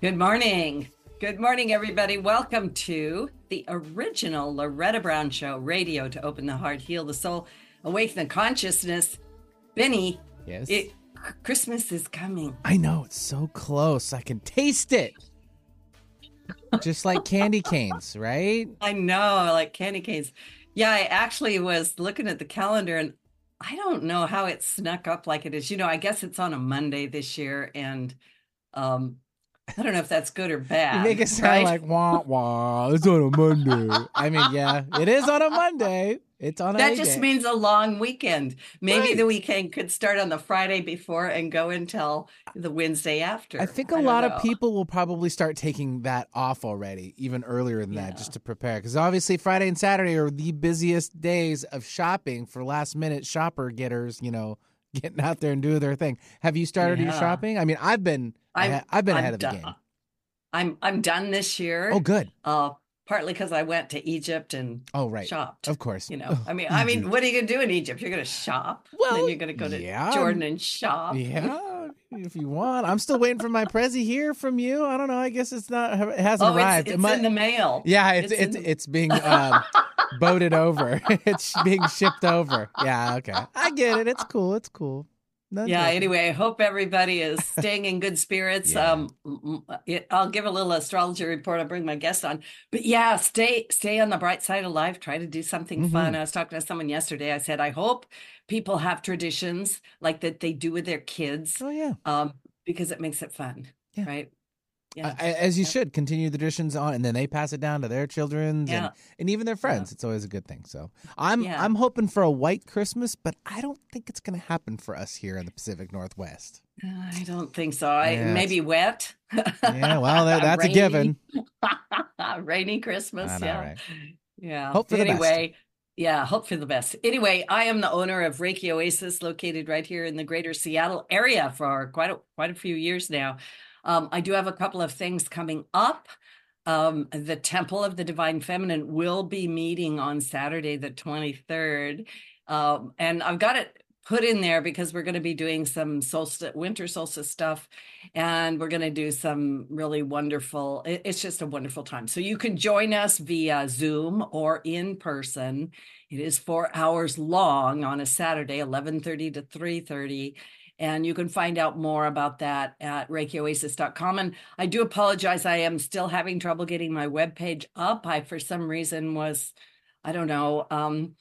Good morning. Good morning, everybody. Welcome to the original Loretta Brown Show radio to open the heart, heal the soul, awaken the consciousness. Benny, Yes. it, Christmas is coming. I know it's so close. I can taste it. Just like candy canes, right? I know, like candy canes. Yeah, I actually was looking at the calendar and I don't know how it snuck up like it is. You know, I guess it's on a Monday this year, and um, I don't know if that's good or bad. You make it sound right? like wah wah. It's on a Monday. I mean, yeah, it is on a Monday. It's on a Monday. That just day. means a long weekend. Maybe the weekend could start on the Friday before and go until the Wednesday after. I think a lot know. of people will probably start taking that off already, even earlier than Yeah. that, just to prepare. Because obviously, Friday and Saturday are the busiest days of shopping for last minute shopper getters. You know, getting out there and doing their thing. Have you started your shopping? I mean, I've been, I'm- I've been I'm ahead of the game. I'm I'm done this year. Oh, good. Uh, partly because I went to Egypt and Oh, right. shopped. Of course. You know, Oh, I mean, I mean, what are you gonna do in Egypt? You're gonna shop. Well, then you're gonna go to yeah. Jordan and shop. Yeah, if you want. I'm still waiting for my Prezi here from you. I don't know. I guess it's not. It hasn't Oh, arrived. it's, It it's might- in the mail. yeah, it's it's it's in- it's being um, boated over. it's being shipped over. Yeah, okay. I get it. It's cool. It's cool. None Yeah. Anyway, I hope everybody is staying in good spirits. Yeah. Um, it, I'll give a little astrology report. I'll bring my guest on. But yeah, stay stay on the bright side of life. Try to do something Mm-hmm. fun. I was talking to someone yesterday. I said, I hope people have traditions like that they do with their kids, Oh yeah. um, because it makes it fun, Yeah. right? Yeah. I- as you Yeah. should continue the traditions on, and then they pass it down to their children Yeah. and, and even their friends. It's always a good thing. So I'm. I'm hoping for a white Christmas, but I don't think it's going to happen for us here in the Pacific Northwest. I don't think so. I maybe wet. Yeah, well, that, that's a given. Rainy Christmas. Yeah. right? Yeah. Hope for the best. Yeah, hope for the best. Anyway, I am the owner of Reiki Oasis, located right here in the greater Seattle area for quite a, quite a few years now. Um, I do have a couple of things coming up. Um, the Temple of the Divine Feminine will be meeting on Saturday, the 23rd. Um, and I've got it put in there because we're going to be doing some solstice, winter solstice stuff, and we're going to do some really wonderful. it- it's just a wonderful time. So you can join us via Zoom or in person. It is four hours long on a Saturday, 11:30 to 3:30. And you can find out more about that at ReikiOasis.com. And I do apologize. I am still having trouble getting my webpage up. I, for some reason, was, I don't know, um,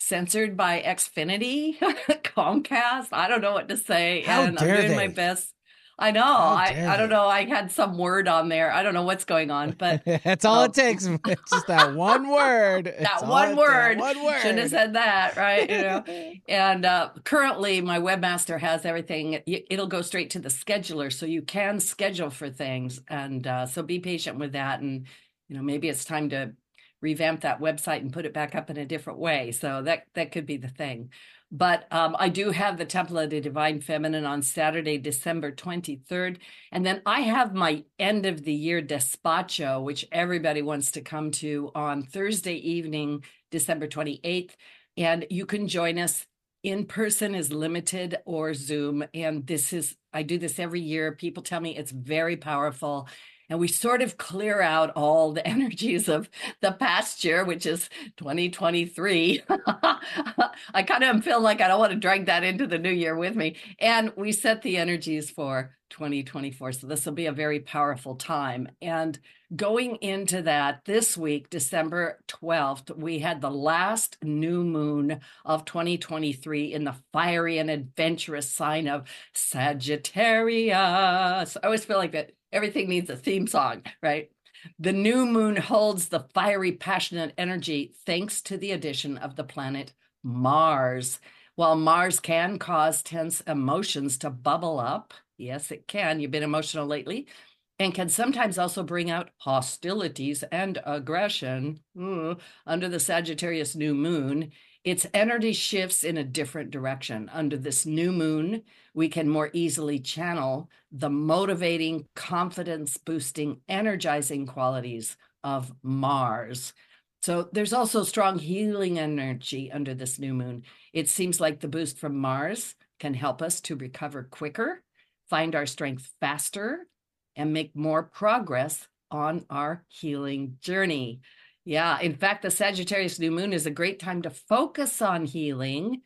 censored by Xfinity, Comcast. I don't know what to say. How and I'm doing my best. I know. I, I don't know. I had some word on there. I don't know what's going on, but That's all Oh. it takes. It's just that one word. That one word. One word. Shouldn't have said that, right? You know. And uh, currently, my webmaster has everything. It- It'll go straight to the scheduler, so you can schedule for things. And uh, so, be patient with that. And you know, maybe it's time to revamp that website and put it back up in a different way. So that that could be the thing. But um, I do have the Temple of the Divine Feminine on Saturday, December 23rd. And then I have my end of the year despacho, which everybody wants to come to on Thursday evening, December 28th. And you can join us. In person is limited or Zoom. And this is, I do this every year. People tell me it's very powerful. And we sort of clear out all the energies of the past year, which is 2023. I kind of feel like I don't want to drag that into the new year with me. And we set the energies for 2024. So this will be a very powerful time. And going into that this week, December 12th, we had the last new moon of 2023 in the fiery and adventurous sign of Sagittarius. I always feel like that everything needs a theme song, right? The new moon holds the fiery, passionate energy thanks to the addition of the planet Mars. While Mars can cause tense emotions to bubble up, yes, it can. You've been emotional lately, and can sometimes also bring out hostilities and aggression Ooh, under the Sagittarius new moon. Its energy shifts in a different direction. Under this new moon, we can more easily channel the motivating, confidence boosting, energizing qualities of Mars. So there's also strong healing energy under this new moon. It seems like the boost from Mars can help us to recover quicker, find our strength faster, and make more progress on our healing journey. Yeah, in fact, the Sagittarius new moon is a great time to focus on healing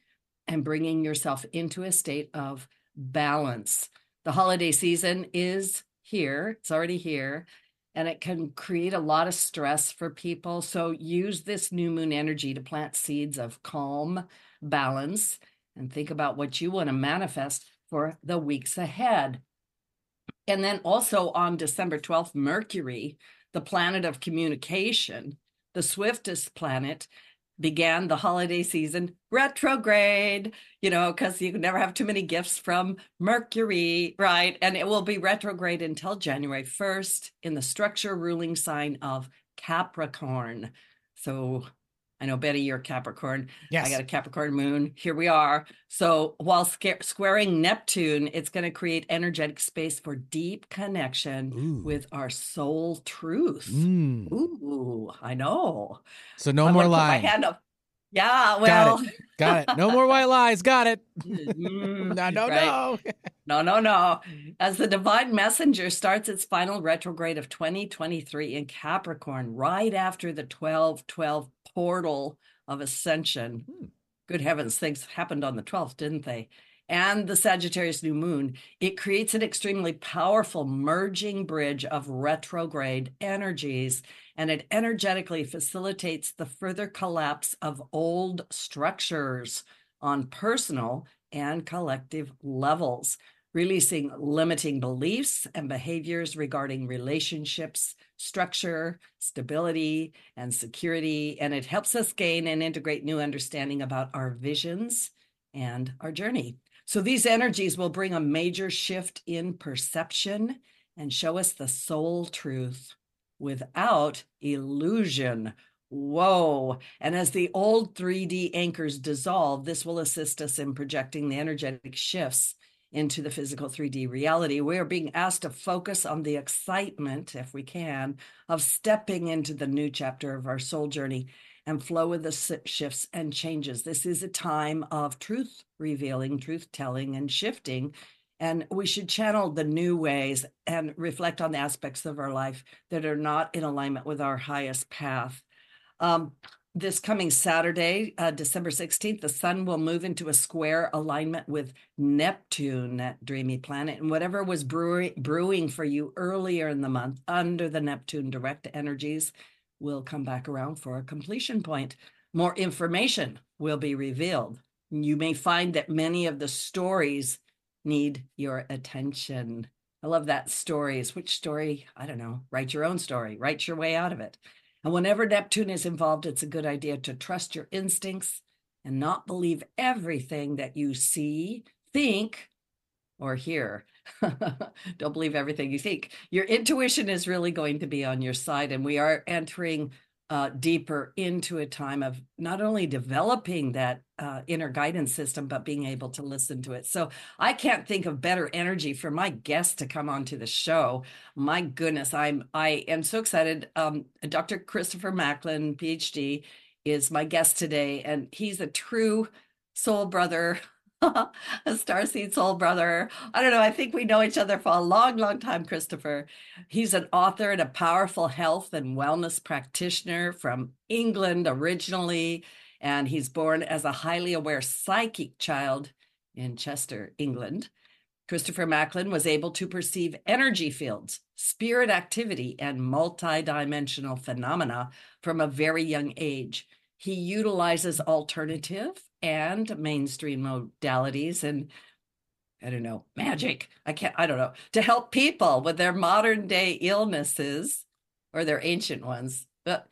and bringing yourself into a state of balance. The holiday season is here, it's already here, and it can create a lot of stress for people. So use this new moon energy to plant seeds of calm, balance, and think about what you want to manifest for the weeks ahead. And then also on December 12th, Mercury, the planet of communication, the swiftest planet, began the holiday season retrograde, you know, because you can never have too many gifts from Mercury, right? And it will be retrograde until January 1st in the structure ruling sign of Capricorn. So I know Betty, you're Capricorn. Yes. I got a Capricorn moon. Here we are. So while sca- squaring Neptune, it's going to create energetic space for deep connection Ooh. with our soul truth. Mm. Ooh, I know. So no I'm more gonna put my lying. hand up. Yeah, Got well, Got it. No more white lies. Got it. Mm, no, no, right. no. No, no, no. As the divine messenger starts its final retrograde of 2023 in Capricorn, right after the 12 12 portal of ascension. Hmm. Good heavens, things happened on the 12th, didn't they? And the Sagittarius new moon, it creates an extremely powerful merging bridge of retrograde energies, and it energetically facilitates the further collapse of old structures on personal and collective levels releasing limiting beliefs and behaviors regarding relationships, structure, stability, and security. And it helps us gain and integrate new understanding about our visions and our journey. So these energies will bring a major shift in perception and show us the soul truth without illusion. Whoa. And as the old 3D anchors dissolve, this will assist us in projecting the energetic shifts into the physical 3D reality. We are being asked to focus on the excitement, if we can, of stepping into the new chapter of our soul journey and flow with the shifts and changes. This is a time of truth revealing, truth telling, and shifting. And we should channel the new ways and reflect on the aspects of our life that are not in alignment with our highest path. Um, this coming Saturday, uh, December 16th, the sun will move into a square alignment with Neptune, that dreamy planet. And whatever was brewing, brewing for you earlier in the month under the Neptune direct energies will come back around for a completion point. More information will be revealed. You may find that many of the stories need your attention. I love that stories. Which story? I don't know. Write your own story, write your way out of it. And whenever Neptune is involved, it's a good idea to trust your instincts and not believe everything that you see, think, or hear. Don't believe everything you think. Your intuition is really going to be on your side, and we are entering uh, deeper into a time of not only developing that uh, inner guidance system, but being able to listen to it. So I can't think of better energy for my guest to come onto the show. My goodness, I'm I am so excited. Um, Dr. Christopher Macklin, PhD, is my guest today, and he's a true soul brother starseed soul brother. I don't know. I think we know each other for a long, long time, Christopher. He's an author and a powerful health and wellness practitioner from England originally. And he's born as a highly aware psychic child in Chester, England. Christopher Macklin was able to perceive energy fields, spirit activity, and multidimensional phenomena from a very young age. He utilizes alternative and mainstream modalities and I don't know, magic. I can't, I don't know, to help people with their modern day illnesses or their ancient ones. But,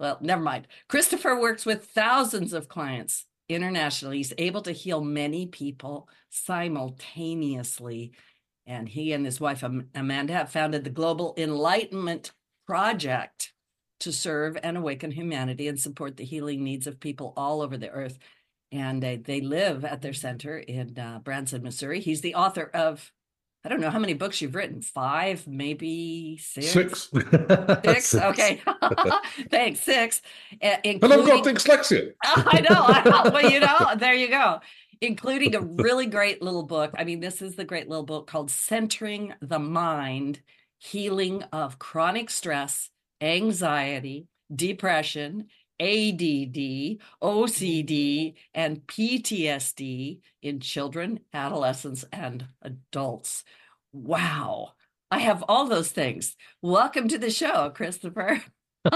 well, never mind. Christopher works with thousands of clients internationally. He's able to heal many people simultaneously. And he and his wife, Amanda, have founded the Global Enlightenment Project to serve and awaken humanity and support the healing needs of people all over the earth and they, they live at their center in uh, Branson, Missouri. He's the author of, I don't know how many books you've written, five, maybe six. Six. Six? Six. Okay. Thanks. Six. Uh, including... I've got dyslexia. I know. I, well, you know, there you go. Including a really great little book. I mean, this is the great little book called Centering the Mind healing of chronic stress, anxiety, depression, ADD, OCD, and PTSD in children, adolescents, and adults. Wow. I have all those things. Welcome to the show, Christopher.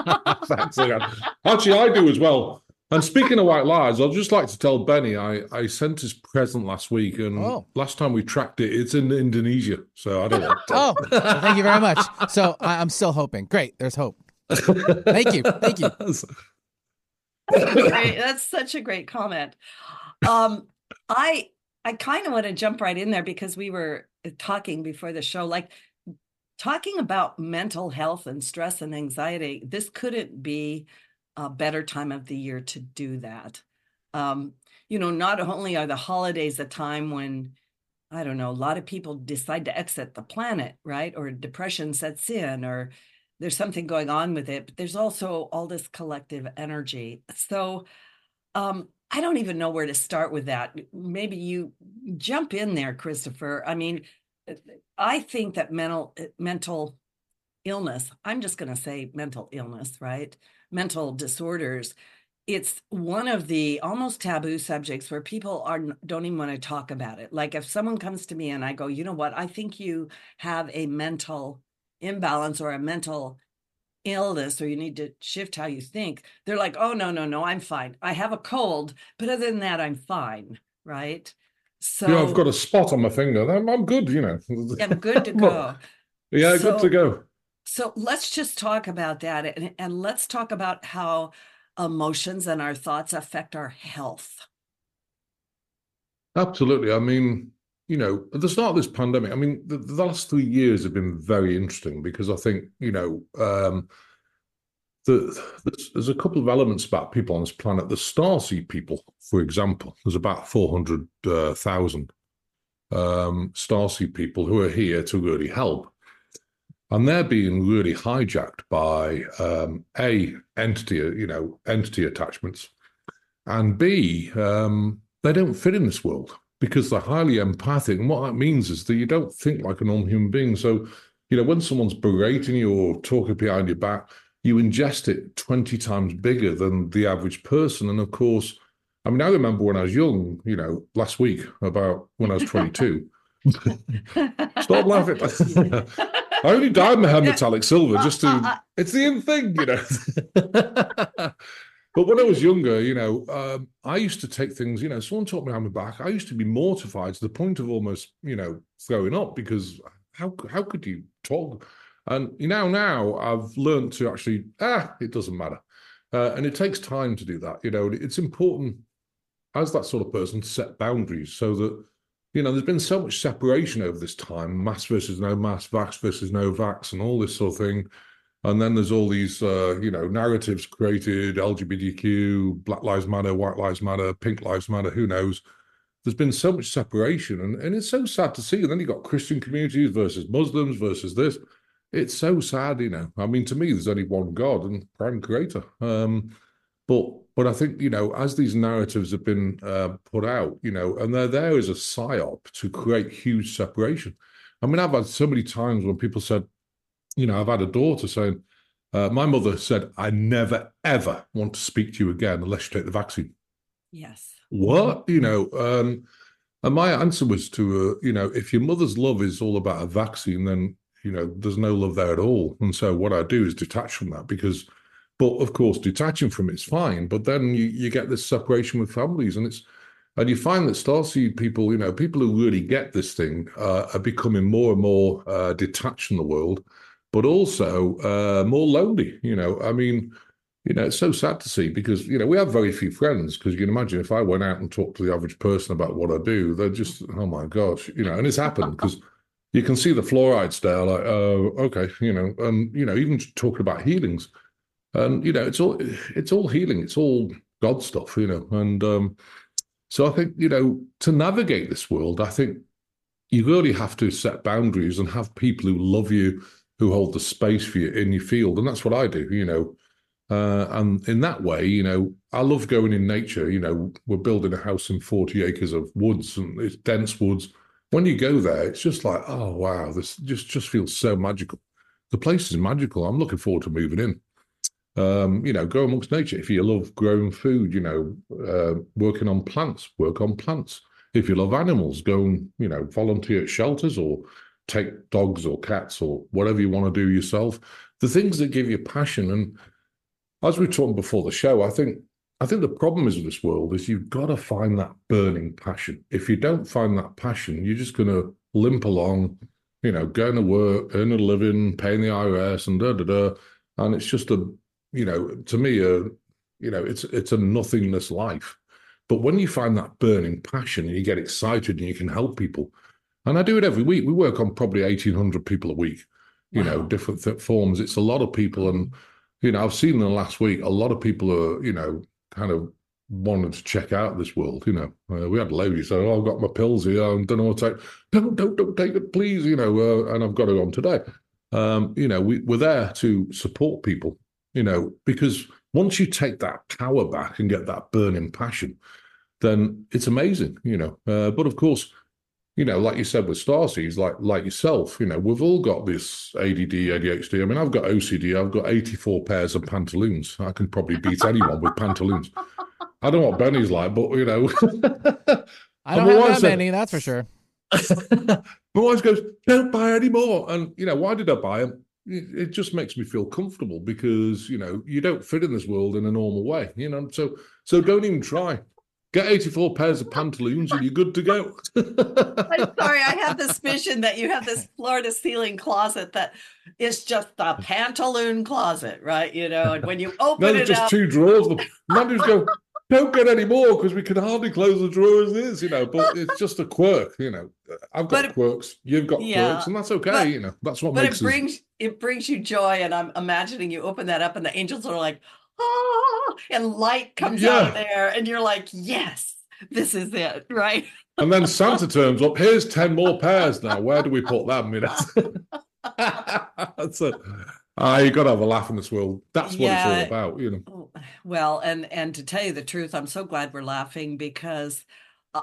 Thanks again. Actually, I do as well. And speaking of white lies, I'd just like to tell Benny I, I sent his present last week, and Oh. last time we tracked it, it's in Indonesia. So I don't know. Oh, well, thank you very much. So I, I'm still hoping. Great, there's hope. Thank you, thank you. great. That's such a great comment. Um, I I kind of want to jump right in there because we were uh, talking before the show, like talking about mental health and stress and anxiety. This couldn't be a better time of the year to do that. Um, you know, not only are the holidays a time when I don't know, a lot of people decide to exit the planet, right? Or depression sets in, or there's something going on with it, but there's also all this collective energy. So um, I don't even know where to start with that. Maybe you jump in there, Christopher. I mean, uh, I think that mental uh, mental illness, I'm just going to say mental illness, right? Mental disorders. It's one of the almost taboo subjects where people are don't even want to talk about it. Like if someone comes to me and I go, "You know what? I think you have a mental imbalance or a mental illness or you need to shift how you think." They're like, "Oh, no, no, no, I'm fine. I have a cold, but other than that, I'm fine." Right? So yeah, I've got a spot on my finger. I'm, I'm good, you know. I'm good to go. yeah, So- good to go. So let's just talk about that and, and let's talk about how emotions and our thoughts affect our health. Absolutely. I mean, you know, at the start of this pandemic, I mean, the, the last three years have been very interesting because I think, you know, um, the, there's, there's a couple of elements about people on this planet. The starseed people, for example, there's about 400,000 um, starseed people who are here to really help. And they're being really hijacked by um, A, entity, you know, entity attachments, and B, um, they don't fit in this world because they're highly empathic. And what that means is that you don't think like a normal human being. So, you know, when someone's berating you or talking behind your back, you ingest it 20 times bigger than the average person. And of course, I mean, I remember when I was young, you know, last week, about when I was 22. Stop laughing. I only dyed my hair metallic silver just to. Uh, uh, uh. It's the in thing, you know. but when I was younger, you know, um, I used to take things. You know, someone talked me on my back. I used to be mortified to the point of almost, you know, throwing up because how how could you talk? And you know, now I've learned to actually ah, it doesn't matter, uh, and it takes time to do that. You know, it's important as that sort of person to set boundaries so that you know, there's been so much separation over this time mass versus no mass, vax versus no vax, and all this sort of thing. And then there's all these, uh, you know, narratives created LGBTQ, Black Lives Matter, White Lives Matter, Pink Lives Matter, who knows? There's been so much separation, and, and it's so sad to see. And then you've got Christian communities versus Muslims versus this. It's so sad, you know. I mean, to me, there's only one God and prime creator. Um, but but I think you know, as these narratives have been uh, put out, you know, and they're there as a psyop to create huge separation. I mean, I've had so many times when people said, you know, I've had a daughter saying, uh, my mother said, I never ever want to speak to you again unless you take the vaccine. yes. What you know? Um, and my answer was to, uh, you know, if your mother's love is all about a vaccine, then you know there's no love there at all. And so what I do is detach from that because but of course, detaching from it's fine. But then you, you get this separation with families, and it's and you find that starseed people, you know, people who really get this thing uh, are becoming more and more uh, detached from the world, but also uh, more lonely. You know, I mean, you know, it's so sad to see because you know we have very few friends. Because you can imagine if I went out and talked to the average person about what I do, they're just, oh my gosh, you know, and it's happened because you can see the fluoride stare, like, oh, okay, you know, and you know, even talking about healings and you know it's all it's all healing it's all god stuff you know and um so i think you know to navigate this world i think you really have to set boundaries and have people who love you who hold the space for you in your field and that's what i do you know uh, and in that way you know i love going in nature you know we're building a house in 40 acres of woods and it's dense woods when you go there it's just like oh wow this just just feels so magical the place is magical. I'm looking forward to moving in. Um, you know, go amongst nature. If you love growing food, you know, uh, working on plants, work on plants. If you love animals, go and you know volunteer at shelters or take dogs or cats or whatever you want to do yourself. The things that give you passion. And as we talked before the show, I think I think the problem is with this world is you've got to find that burning passion. If you don't find that passion, you're just going to limp along, you know, going to work, earn a living, paying the IRS, and da da da. And it's just a, you know, to me, a, you know, it's it's a nothingness life. But when you find that burning passion and you get excited and you can help people, and I do it every week. We work on probably eighteen hundred people a week, you wow. know, different th- forms. It's a lot of people, and you know, I've seen in the last week a lot of people are, you know, kind of wanted to check out this world. You know, uh, we had a lady say, "Oh, I've got my pills here. I don't know what to take." Don't, don't, don't take it, please. You know, uh, and I've got it on today. Um, you know, we, we're there to support people. You know, because once you take that power back and get that burning passion, then it's amazing. You know, uh, but of course. You know, like you said with Starseeds, like like yourself, you know, we've all got this ADD, ADHD. I mean, I've got OCD. I've got 84 pairs of pantaloons. I can probably beat anyone with pantaloons. I don't know what Benny's like, but you know. I don't have that said, many, that's for sure. my wife goes, "Don't buy any more." And you know, why did I buy them? It, it just makes me feel comfortable because you know you don't fit in this world in a normal way. You know, so so don't even try. Get 84 pairs of pantaloons and you're good to go. I'm sorry, I have this vision that you have this floor to ceiling closet that is just a pantaloon closet, right? You know, and when you open no, it just up... two drawers. The Managers go, don't get any more because we can hardly close the drawer as is, you know. But it's just a quirk, you know. I've got but, quirks, you've got yeah, quirks, and that's okay, but, you know. That's what but makes it brings us... it brings you joy, and I'm imagining you open that up, and the angels are like, ah, and light comes yeah. out of there, and you're like, yes, this is it, right? and then Santa turns up. Here's ten more pairs now. Where do we put them? You know, that's a Ah, you got to have a laugh in this world. That's what yeah. it's all about, you know. Well, and and to tell you the truth, I'm so glad we're laughing because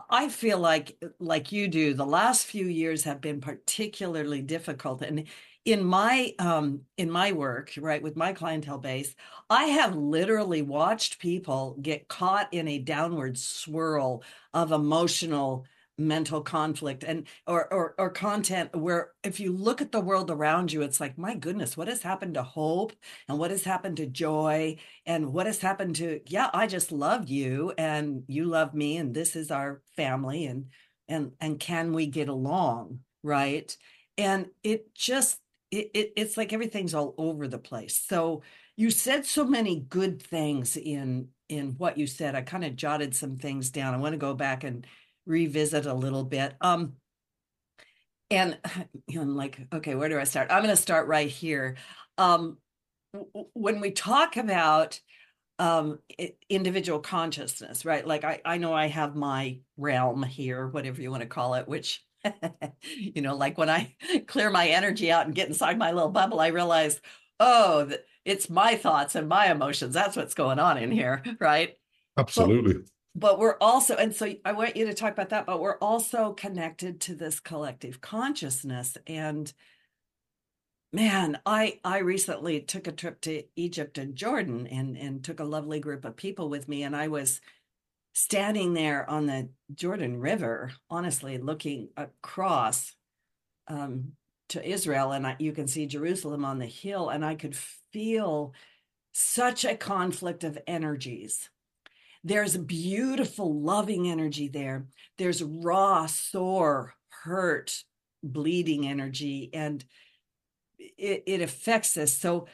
I feel like like you do. The last few years have been particularly difficult, and in my um in my work, right, with my clientele base, I have literally watched people get caught in a downward swirl of emotional mental conflict and or, or or content where if you look at the world around you it's like my goodness what has happened to hope and what has happened to joy and what has happened to yeah i just love you and you love me and this is our family and and and can we get along right? And it just it, it it's like everything's all over the place so you said so many good things in in what you said i kind of jotted some things down i want to go back and revisit a little bit. Um, and you know, I'm like, okay, where do I start? I'm going to start right here. Um, when we talk about um, individual consciousness, right? Like I, I know I have my realm here, whatever you want to call it, which, you know, like when I clear my energy out and get inside my little bubble, I realize, oh, it's my thoughts and my emotions. That's what's going on in here, right? Absolutely but we're also and so i want you to talk about that but we're also connected to this collective consciousness and man i i recently took a trip to egypt and jordan and and took a lovely group of people with me and i was standing there on the jordan river honestly looking across um, to israel and I, you can see jerusalem on the hill and i could feel such a conflict of energies there's beautiful, loving energy there. There's raw, sore, hurt, bleeding energy, and it, it affects us. So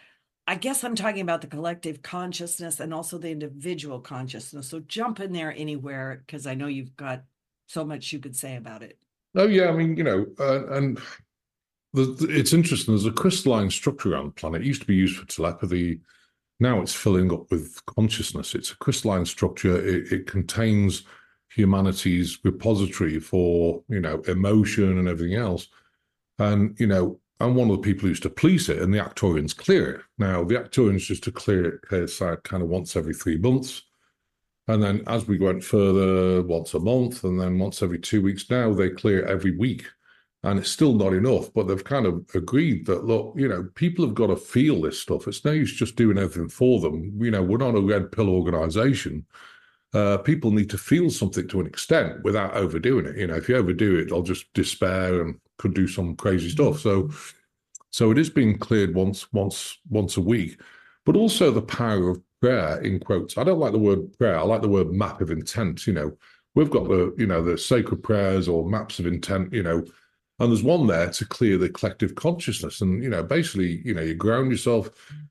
I guess I'm talking about the collective consciousness and also the individual consciousness. So jump in there anywhere because I know you've got so much you could say about it. Oh yeah, I mean, you know, uh, and the, the, it's interesting. There's a crystalline structure around the planet. It used to be used for telepathy, now it's filling up with consciousness. It's a crystalline structure. It, it contains humanity's repository for you know emotion and everything else. And you know, I'm one of the people who used to police it, and the Arcturians clear it. Now the Arcturians just to clear it kind of once every three months. And then as we went further, once a month, and then once every two weeks now, they clear it every week. and it's still not enough. But they've kind of agreed that look, you know, people have got to feel this stuff. It's no use just doing everything for them. You know, we're not a red pill organization. Uh, people need to feel something to an extent without overdoing it. You know, if you overdo it, they'll just despair and could do some crazy stuff. So, so it is being cleared once, once, once a week, but also the power of prayer in quotes. I don't like the word prayer. I like the word map of intent. You know, we've got the, you know, the sacred prayers or maps of intent. You know, and there's one there to clear the collective consciousness. And, you know, basically, you know, you ground yourself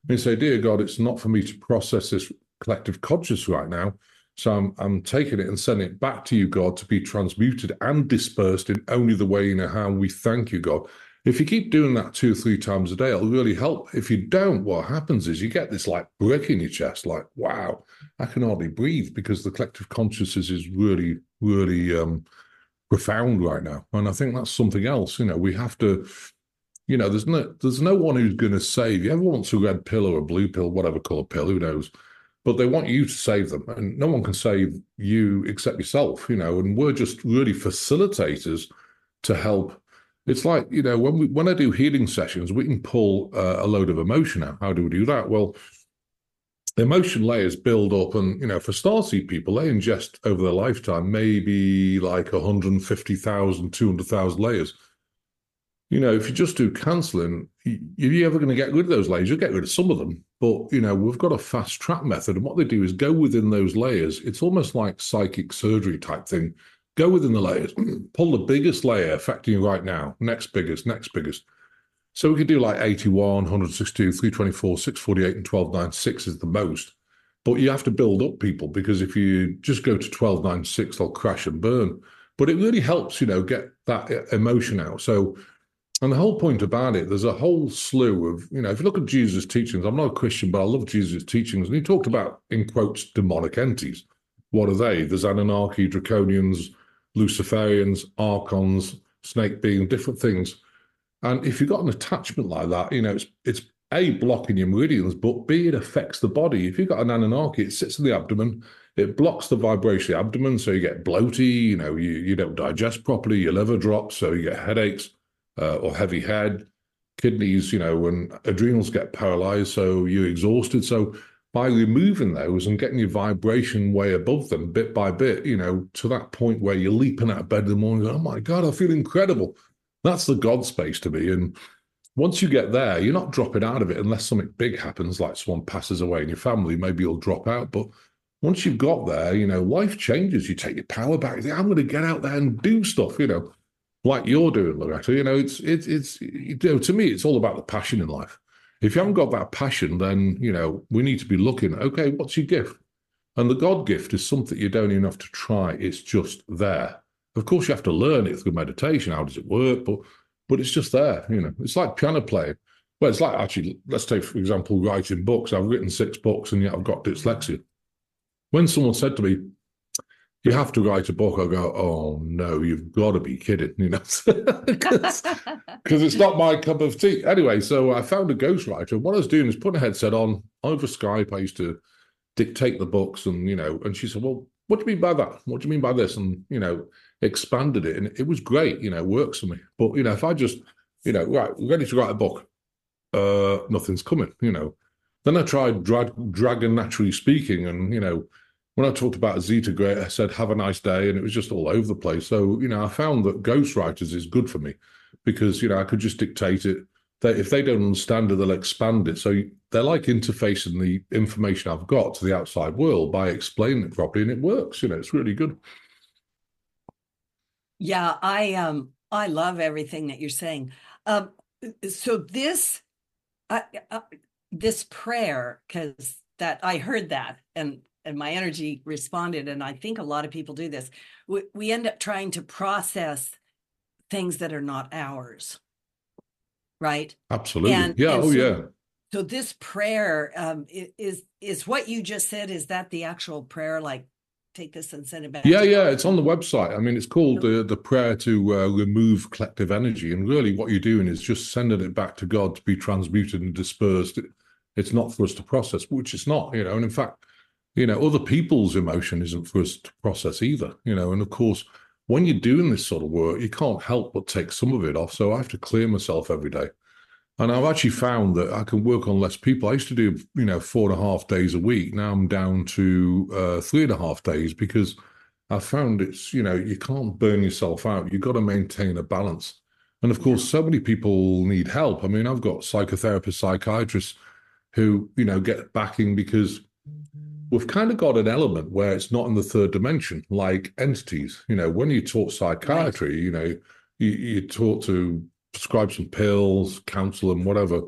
and say, Dear God, it's not for me to process this collective conscious right now. So I'm, I'm taking it and sending it back to you, God, to be transmuted and dispersed in only the way you know how we thank you, God. If you keep doing that two or three times a day, it'll really help. If you don't, what happens is you get this like brick in your chest, like, wow, I can hardly breathe because the collective consciousness is really, really um, profound right now. And I think that's something else. You know, we have to, you know, there's no there's no one who's going to save you. Everyone wants a red pill or a blue pill, whatever color pill, who knows? But they want you to save them, and no one can save you except yourself. You know, and we're just really facilitators to help. It's like you know when we when I do healing sessions, we can pull uh, a load of emotion out. How do we do that? Well, the emotion layers build up and you know for starseed people they ingest over their lifetime maybe like 150,000 200,000 layers you know if you just do cancelling you're ever going to get rid of those layers you'll get rid of some of them but you know we've got a fast track method and what they do is go within those layers it's almost like psychic surgery type thing go within the layers pull the biggest layer affecting you right now next biggest next biggest so we could do like 81, 162, 324, 648, and 1296 is the most. But you have to build up people because if you just go to 1296, they'll crash and burn. But it really helps, you know, get that uh, emotion out. So, and the whole point about it, there's a whole slew of, you know, if you look at Jesus' teachings, I'm not a Christian, but I love Jesus' teachings. And he talked about, in quotes, demonic entities. What are they? There's Anunnaki, Draconians, Luciferians, Archons, snake Beings, different things. And if you've got an attachment like that, you know, it's it's a blocking your meridians, but b it affects the body. If you've got an Anunnaki, it sits in the abdomen, it blocks the vibration of the abdomen, so you get bloaty, you know, you, you don't digest properly, your liver drops, so you get headaches uh, or heavy head, kidneys, you know, when adrenals get paralyzed, so you're exhausted. So by removing those and getting your vibration way above them bit by bit, you know, to that point where you're leaping out of bed in the morning, oh my God, I feel incredible. That's the God space to be. And once you get there, you're not dropping out of it unless something big happens, like someone passes away in your family, maybe you'll drop out. But once you've got there, you know, life changes. You take your power back. You think, I'm going to get out there and do stuff, you know, like you're doing, Loretta. You know, it's, it's, it's, you know, to me, it's all about the passion in life. If you haven't got that passion, then, you know, we need to be looking, okay, what's your gift? And the God gift is something you don't even have to try. It's just there. Of course, you have to learn it through meditation. How does it work? But but it's just there. You know, it's like piano playing. Well, it's like actually, let's take for example, writing books. I've written six books, and yet I've got dyslexia. When someone said to me, "You have to write a book," I go, "Oh no, you've got to be kidding!" You know, because it's not my cup of tea. Anyway, so I found a ghostwriter. What I was doing is putting a headset on over Skype. I used to dictate the books, and you know, and she said, "Well, what do you mean by that? What do you mean by this?" And you know expanded it, and it was great. You know, works for me. But you know, if I just, you know, right, we're ready to write a book, uh, nothing's coming. You know, then I tried drag, Dragon Naturally Speaking, and you know, when I talked about Zeta Greys, I said "Have a nice day," and it was just all over the place. So you know, I found that ghostwriters is good for me because you know I could just dictate it. They, if they don't understand it, they'll expand it. So they're like interfacing the information I've got to the outside world by explaining it properly, and it works. You know, it's really good. Yeah, I um I love everything that you're saying. Um so this uh, uh, this prayer cuz that I heard that and and my energy responded and I think a lot of people do this. We, we end up trying to process things that are not ours. Right? Absolutely. And, yeah, and oh so, yeah. So this prayer um is is what you just said is that the actual prayer like take this and send it back. Yeah, yeah, it's on the website. I mean, it's called the the prayer to uh, remove collective energy, and really, what you're doing is just sending it back to God to be transmuted and dispersed. It's not for us to process, which it's not, you know. And in fact, you know, other people's emotion isn't for us to process either, you know. And of course, when you're doing this sort of work, you can't help but take some of it off. So I have to clear myself every day. And I've actually found that I can work on less people. I used to do, you know, four and a half days a week. Now I'm down to uh, three and a half days because I found it's, you know, you can't burn yourself out. You've got to maintain a balance. And of course, so many people need help. I mean, I've got psychotherapists, psychiatrists who, you know, get backing because we've kind of got an element where it's not in the third dimension, like entities. You know, when you talk psychiatry, right. you know, you, you talk to prescribe some pills, counsel them, whatever.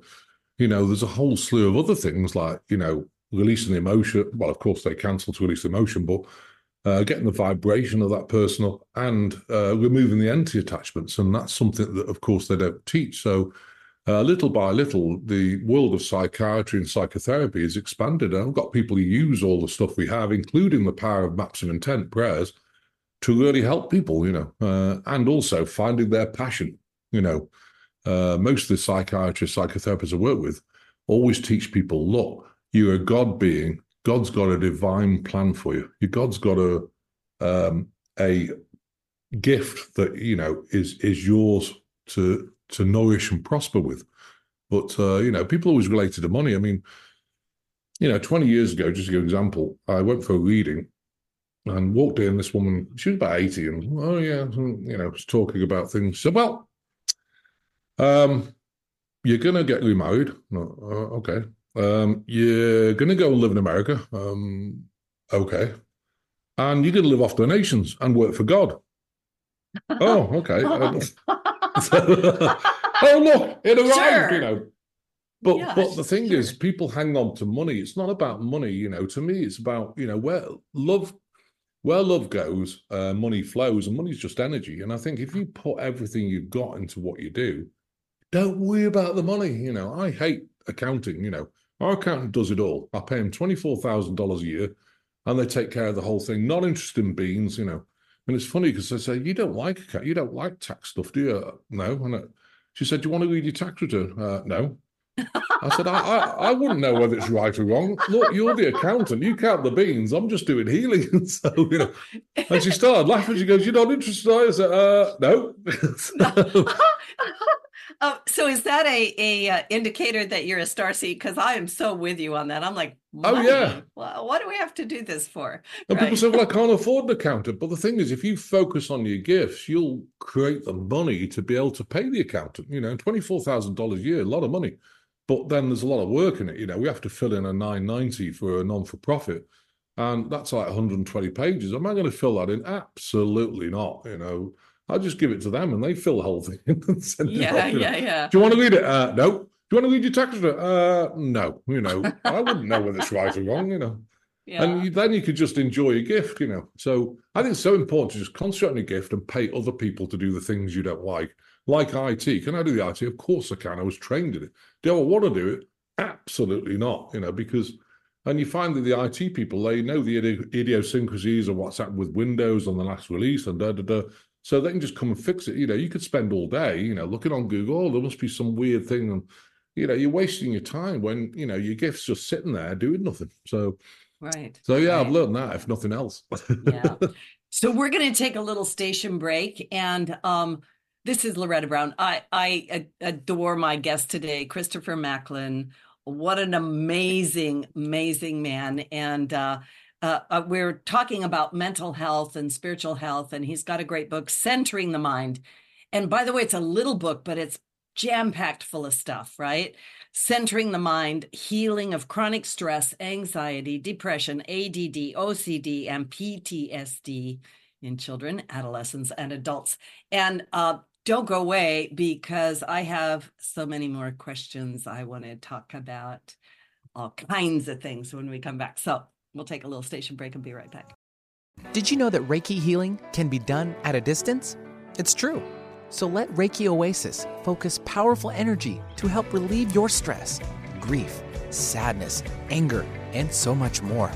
You know, there's a whole slew of other things like, you know, releasing the emotion. Well, of course, they cancel to release the emotion, but uh, getting the vibration of that person and uh, removing the anti attachments. And that's something that, of course, they don't teach. So, uh, little by little, the world of psychiatry and psychotherapy is expanded. And I've got people who use all the stuff we have, including the power of maps of intent prayers, to really help people, you know, uh, and also finding their passion. You know, uh, most of the psychiatrists, psychotherapists I work with always teach people look, you're a God being. God's got a divine plan for you. Your God's got a um, a gift that you know is is yours to to nourish and prosper with. But uh, you know, people always related to money. I mean, you know, 20 years ago, just to give an example, I went for a reading and walked in. This woman, she was about 80, and oh yeah, you know, was talking about things. So, well, um, you're gonna get remarried. No, uh, okay. Um, you're gonna go live in America. Um, okay. And you're gonna live off donations and work for God. oh, okay. oh look, it arrived, sure. you know. But yeah, but the thing sure. is, people hang on to money. It's not about money, you know. To me, it's about you know where love, where love goes, uh, money flows, and money's just energy. And I think if you put everything you've got into what you do, don't worry about the money. You know, I hate accounting. You know, our accountant does it all. I pay him twenty four thousand dollars a year, and they take care of the whole thing. Not interested in beans. You know, and it's funny because I say, "You don't like a cat, you don't like tax stuff, do you?" No. And I, she said, "Do you want to read your tax return?" Uh, no. I said, I, I, I, wouldn't know whether it's right or wrong. Look, you're the accountant. You count the beans. I'm just doing healing. And so, you know. And she started laughing. She goes, You're not interested? I said, uh, no. no. Oh, so is that a a uh, indicator that you're a star seed? Because I am so with you on that. I'm like, oh yeah. Well, what do we have to do this for? And right? people say, well, I can't afford an accountant. But the thing is, if you focus on your gifts, you'll create the money to be able to pay the accountant. You know, twenty four thousand dollars a year, a lot of money. But then there's a lot of work in it. You know, we have to fill in a nine ninety for a non for profit. And that's like 120 pages. Am I going to fill that in? Absolutely not. You know, I'll just give it to them and they fill the whole thing. yeah, off, yeah, yeah. Do you want to read it? Uh, no. Do you want to read your tax return? Uh, no. You know, I wouldn't know whether it's right or wrong. You know. Yeah. And you, then you could just enjoy a gift, you know. So I think it's so important to just concentrate on a gift and pay other people to do the things you don't like. Like IT. Can I do the IT? Of course I can. I was trained in it. Do I want to do it? Absolutely not, you know, because and you find that the IT people, they know the idiosyncrasies of what's happened with Windows on the last release and da da da. So they can just come and fix it. You know, you could spend all day, you know, looking on Google. Oh, there must be some weird thing, and you know, you're wasting your time when you know your gift's just sitting there doing nothing. So, right. So yeah, right. I've learned that, if nothing else. yeah. So we're going to take a little station break, and um, this is Loretta Brown. I I adore my guest today, Christopher Macklin. What an amazing, amazing man, and. uh uh, uh, we're talking about mental health and spiritual health, and he's got a great book, Centering the Mind. And by the way, it's a little book, but it's jam packed full of stuff, right? Centering the Mind, Healing of Chronic Stress, Anxiety, Depression, ADD, OCD, and PTSD in children, adolescents, and adults. And uh, don't go away because I have so many more questions I want to talk about, all kinds of things when we come back. So We'll take a little station break and be right back. Did you know that Reiki healing can be done at a distance? It's true. So let Reiki Oasis focus powerful energy to help relieve your stress, grief, sadness, anger, and so much more.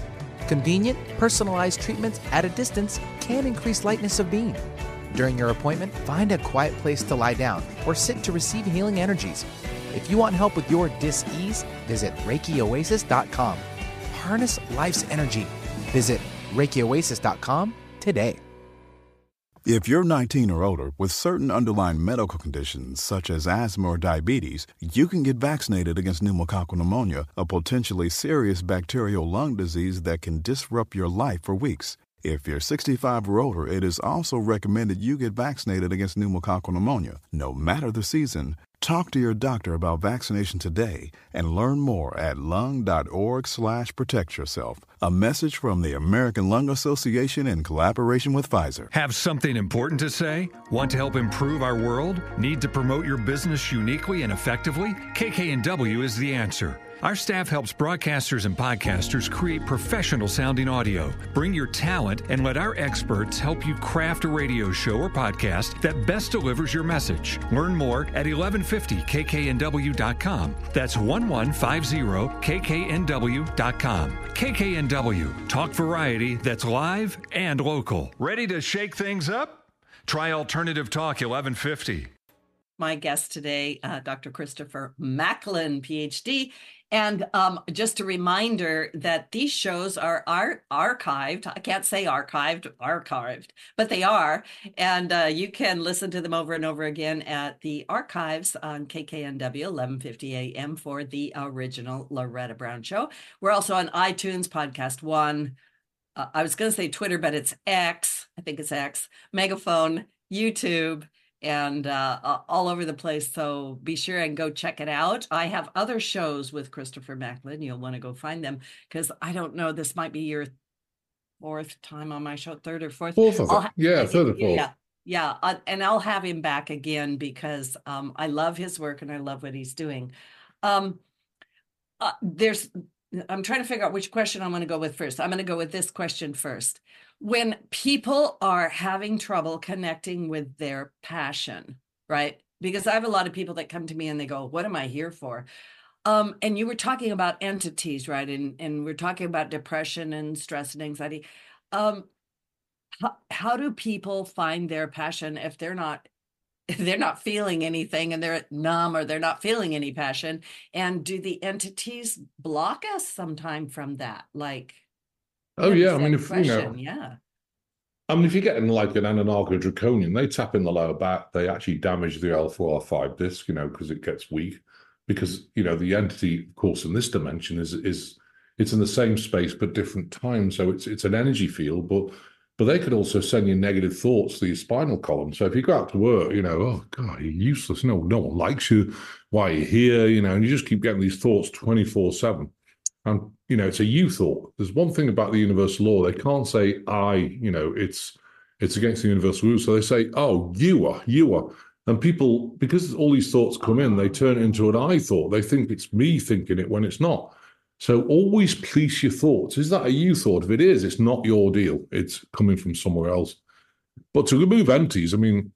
Convenient, personalized treatments at a distance can increase lightness of being. During your appointment, find a quiet place to lie down or sit to receive healing energies. If you want help with your dis ease, visit ReikiOasis.com harness life's energy. Visit ReikiOasis.com today. If you're 19 or older with certain underlying medical conditions such as asthma or diabetes, you can get vaccinated against pneumococcal pneumonia, a potentially serious bacterial lung disease that can disrupt your life for weeks. If you're 65 or older, it is also recommended you get vaccinated against pneumococcal pneumonia, no matter the season. Talk to your doctor about vaccination today and learn more at lung.org/protect yourself. A message from the American Lung Association in collaboration with Pfizer. Have something important to say? Want to help improve our world? Need to promote your business uniquely and effectively? KKNW is the answer. Our staff helps broadcasters and podcasters create professional sounding audio. Bring your talent and let our experts help you craft a radio show or podcast that best delivers your message. Learn more at 1150kknw.com. That's 1150kknw.com. KKNW, talk variety that's live and local. Ready to shake things up? Try Alternative Talk 1150. My guest today, uh, Dr. Christopher Macklin, PhD, and um, just a reminder that these shows are, are archived. I can't say archived, archived, but they are. And uh, you can listen to them over and over again at the archives on KKNW 1150 AM for the original Loretta Brown Show. We're also on iTunes, Podcast One. Uh, I was going to say Twitter, but it's X. I think it's X. Megaphone, YouTube and uh, all over the place. So be sure and go check it out. I have other shows with Christopher Macklin. You'll want to go find them because I don't know. This might be your fourth time on my show, third or fourth. Fourth, ha- yeah, third or fourth. Yeah, yeah, uh, and I'll have him back again because um, I love his work and I love what he's doing. Um, uh, there's, I'm trying to figure out which question I'm going to go with first. I'm going to go with this question first when people are having trouble connecting with their passion, right? Because I have a lot of people that come to me and they go, What am I here for? Um, and you were talking about entities, right? And and we're talking about depression and stress and anxiety. Um, how, how do people find their passion if they're not they're not feeling anything and they're numb or they're not feeling any passion? And do the entities block us sometime from that? Like Oh yeah, I mean, if question. you know, yeah. I mean, if you're getting like an Ananarcha draconian, they tap in the lower back, they actually damage the L4R5 disc, you know, because it gets weak. Because you know the entity, of course, in this dimension is is it's in the same space but different time, so it's it's an energy field, but but they could also send you negative thoughts to your spinal column. So if you go out to work, you know, oh God, you're useless. No, no one likes you. Why are you here? You know, and you just keep getting these thoughts 24 7. And you know, it's a you thought. There's one thing about the universal law; they can't say I. You know, it's it's against the universal rule. So they say, "Oh, you are, you are." And people, because all these thoughts come in, they turn it into an I thought. They think it's me thinking it when it's not. So always police your thoughts. Is that a you thought? If it is, it's not your deal. It's coming from somewhere else. But to remove entities, I mean,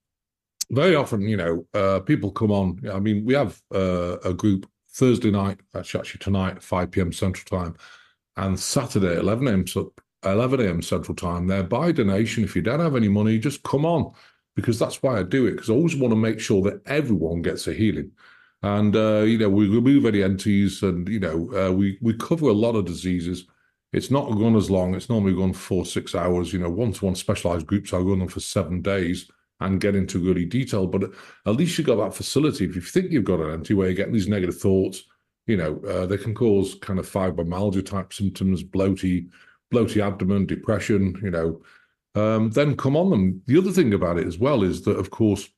very often, you know, uh, people come on. I mean, we have uh, a group Thursday night, actually, actually tonight, 5 p.m. Central Time, and Saturday, 11 a.m. 11 a.m. Central Time. They're by donation. If you don't have any money, just come on, because that's why I do it. Because I always want to make sure that everyone gets a healing. And uh, you know, we remove any entities, and you know, uh, we we cover a lot of diseases. It's not run as long. It's normally run for six hours. You know, one-to-one specialized groups. I run them for seven days and get into really detail. But at least you've got that facility. If you think you've got an empty where you're getting these negative thoughts, you know, uh, they can cause kind of fibromyalgia type symptoms, bloaty, bloaty abdomen, depression, you know, um, then come on them. The other thing about it as well is that, of course,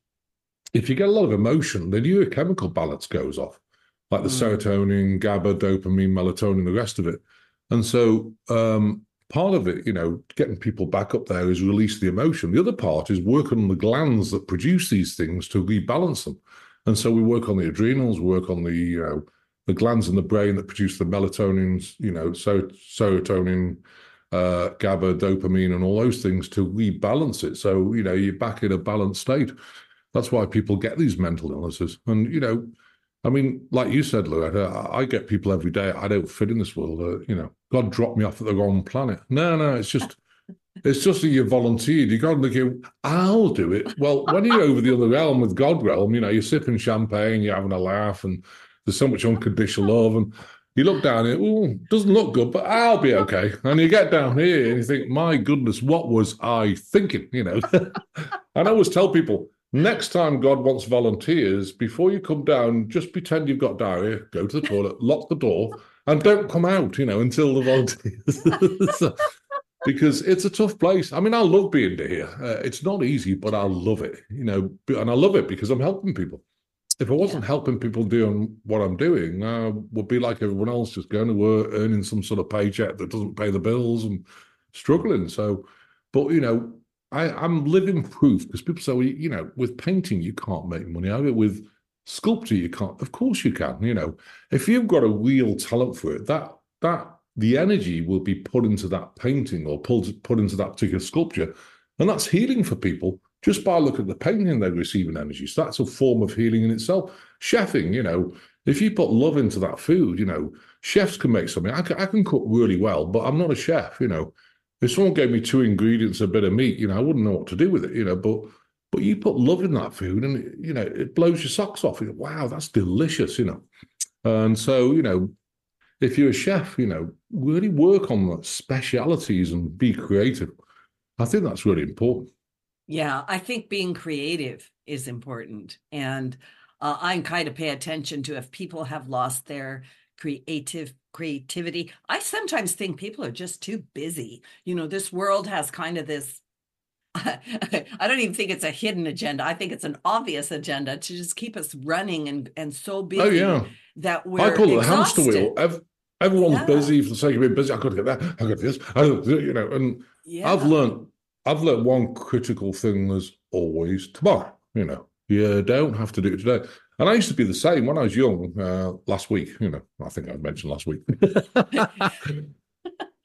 if you get a lot of emotion, the neurochemical balance goes off, like the mm. serotonin, GABA, dopamine, melatonin, the rest of it. And so um, part of it, you know, getting people back up there is release the emotion. The other part is work on the glands that produce these things to rebalance them. And so we work on the adrenals, work on the, you know, the glands in the brain that produce the melatonin, you know, so serotonin, uh, GABA, dopamine, and all those things to rebalance it. So, you know, you're back in a balanced state. That's why people get these mental illnesses. And, you know, I mean, like you said, Loretta, I get people every day. I don't fit in this world. Uh, you know, God dropped me off at the wrong planet. No, no, it's just, it's just that you volunteered. You got to go, I'll do it. Well, when you're over the other realm with God realm, you know, you're sipping champagne, you're having a laugh, and there's so much unconditional love. And you look down here, oh, doesn't look good, but I'll be okay. And you get down here and you think, my goodness, what was I thinking? You know, and I always tell people, next time God wants volunteers, before you come down, just pretend you've got diarrhea, go to the toilet, lock the door, and don't come out, you know, until the volunteers. so, because it's a tough place. I mean, I love being here. Uh, it's not easy, but I love it, you know, and I love it because I'm helping people if I wasn't yeah. helping people doing what I'm doing, I would be like everyone else, just going to work, earning some sort of paycheck that doesn't pay the bills and struggling. So, but you know, I, I'm living proof because people say, well, you know, with painting you can't make money out of it. With sculpture you can't. Of course you can. You know, if you've got a real talent for it, that that the energy will be put into that painting or pulled put into that particular sculpture, and that's healing for people just by looking at the painting they're receiving energy. So that's a form of healing in itself. Chefing, you know, if you put love into that food, you know, chefs can make something. I can, I can cook really well, but I'm not a chef, you know. If someone gave me two ingredients, a bit of meat, you know, I wouldn't know what to do with it, you know, but but you put love in that food and, you know, it blows your socks off. Go, wow, that's delicious, you know. And so, you know, if you're a chef, you know, really work on the specialities and be creative. I think that's really important. Yeah, I think being creative is important. And uh, I kind of pay attention to if people have lost their creative creativity. I sometimes think people are just too busy. You know, this world has kind of this I don't even think it's a hidden agenda. I think it's an obvious agenda to just keep us running and and so oh, busy oh, yeah. that we're I call it exhausted. the hamster wheel. Everyone's yeah. busy for the sake of being busy. I got to get that. I got to this. I got to, you know, and yeah. I've learned I've learned one critical thing there's always tomorrow. You know, you don't have to do it today. And I used to be the same when I was young. Uh, last week, you know, I think I mentioned last week.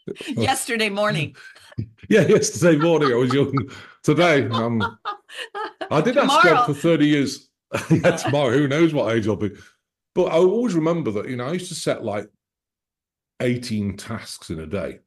yesterday morning. yeah, yesterday morning I was young. Today, um, I did tomorrow. ask God for thirty years. yeah, tomorrow, who knows what age I'll be. But I always remember that you know I used to set like eighteen tasks in a day.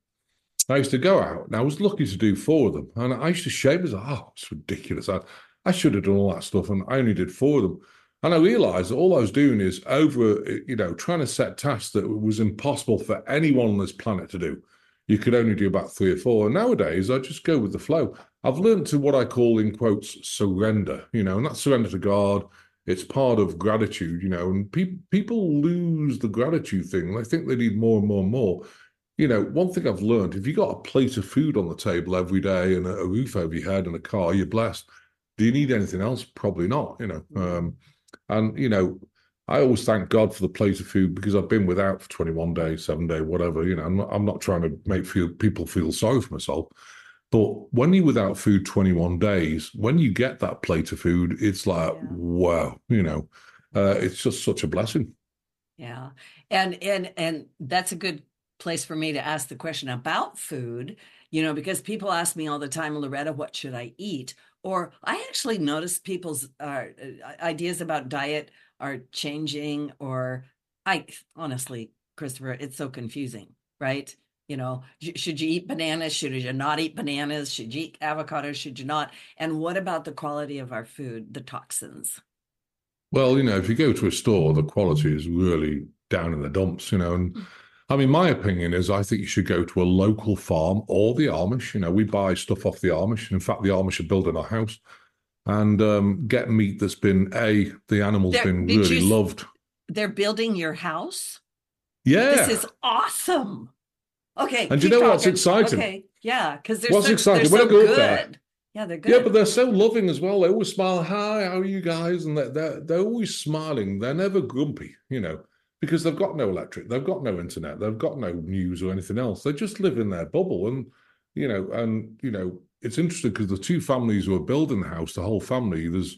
I used to go out and I was lucky to do four of them. And I used to shame myself. Oh, it's ridiculous. I, I should have done all that stuff. And I only did four of them. And I realized that all I was doing is over, you know, trying to set tasks that was impossible for anyone on this planet to do. You could only do about three or four. And nowadays, I just go with the flow. I've learned to what I call, in quotes, surrender, you know, and that's surrender to God. It's part of gratitude, you know, and pe- people lose the gratitude thing. They think they need more and more and more you know, one thing I've learned if you got a plate of food on the table every day and a, a, roof over your head and a car, you're blessed. Do you need anything else? Probably not, you know. Mm. Um, and, you know, I always thank God for the plate of food because I've been without for 21 days, seven days, whatever. You know, I'm not, I'm not trying to make feel, people feel sorry for myself. But when you're without food 21 days, when you get that plate of food, it's like, yeah. wow, you know, uh, it's just such a blessing. Yeah. And and and that's a good place for me to ask the question about food, you know, because people ask me all the time, Loretta, what should I eat? Or I actually notice people's uh, ideas about diet are changing, or I honestly, Christopher, it's so confusing, right? You know, should you eat bananas? Should you not eat bananas? Should you eat avocados? Should you not? And what about the quality of our food, the toxins? Well, you know, if you go to a store, the quality is really down in the dumps, you know, and mm. I mean, my opinion is I think you should go to a local farm or the Amish. You know, we buy stuff off the Amish. In fact, the Amish are building our house and um, get meat that's been a the animal's they're, been really you, loved. They're building your house. Yeah, this is awesome. Okay, and you know talking. what's exciting? Okay, yeah, because they're what's so, exciting they're so good. There, yeah, they're good. Yeah, but they're so loving as well. They always smile. Hi, how are you guys? And they're, they're, they're always smiling. They're never grumpy. You know because they've got no electric, they've got no internet, they've got no news or anything else. They just live in their bubble, and you know, and you know, it's interesting because the two families who are building the house, the whole family, there's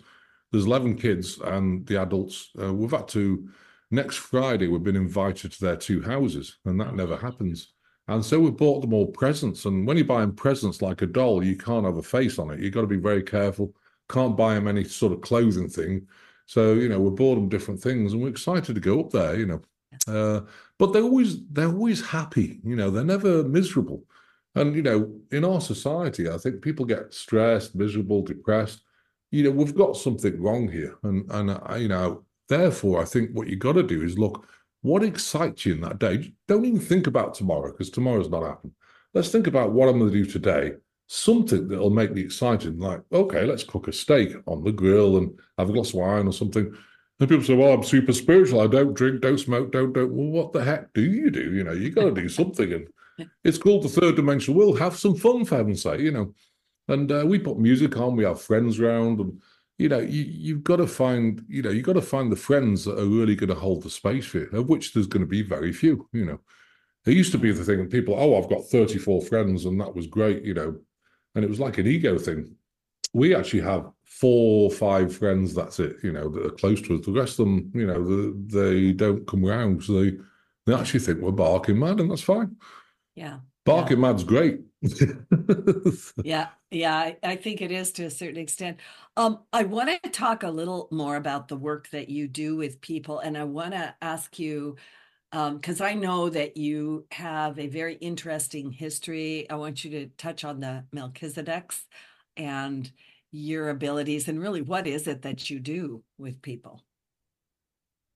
there's eleven kids and the adults. Uh, we've had to next Friday we've been invited to their two houses, and that never happens. And so we bought them all presents. And when you're buying presents like a doll, you can't have a face on it. You've got to be very careful. Can't buy them any sort of clothing thing so you know, we're bought them different things, and we're excited to go up there. You know, uh, but they're always they're always happy. You know, they're never miserable. And you know, in our society, I think people get stressed, miserable, depressed. You know, we've got something wrong here, and and uh, you know, therefore, I think what you got to do is look. what excites you in that day? Don't even think about tomorrow because tomorrow's not happening. Let's think about what I'm going to do today. Something that'll make me excited, like, okay, let's cook a steak on the grill and have a glass of wine or something. And people say, well, I'm super spiritual. I don't drink, don't smoke, don't, don't. Well, what the heck do you do? You know, you got to do something. And it's called the third dimension. We'll have some fun, for heaven's sake, you know. And uh, we put music on, we have friends around, and you know, you, you've got to find, you know, you've got to find the friends that are really going to hold the space for you, of which there's going to be very few, you know. It used to be the thing, of people, oh, I've got 34 friends, and that was great, you know. And it was like an ego thing. We actually have four or five friends, that's it, you know, that are close to us. The rest of them, you know, the, they don't come around. So they, they actually think we're barking mad, and that's fine. Yeah. Barking yeah. mad's great. yeah, yeah, I, I, think it is to a certain extent. Um, I want to talk a little more about the work that you do with people, and I want to ask you because um, I know that you have a very interesting history. I want you to touch on the Melchizedeks and your abilities, and really, what is it that you do with people?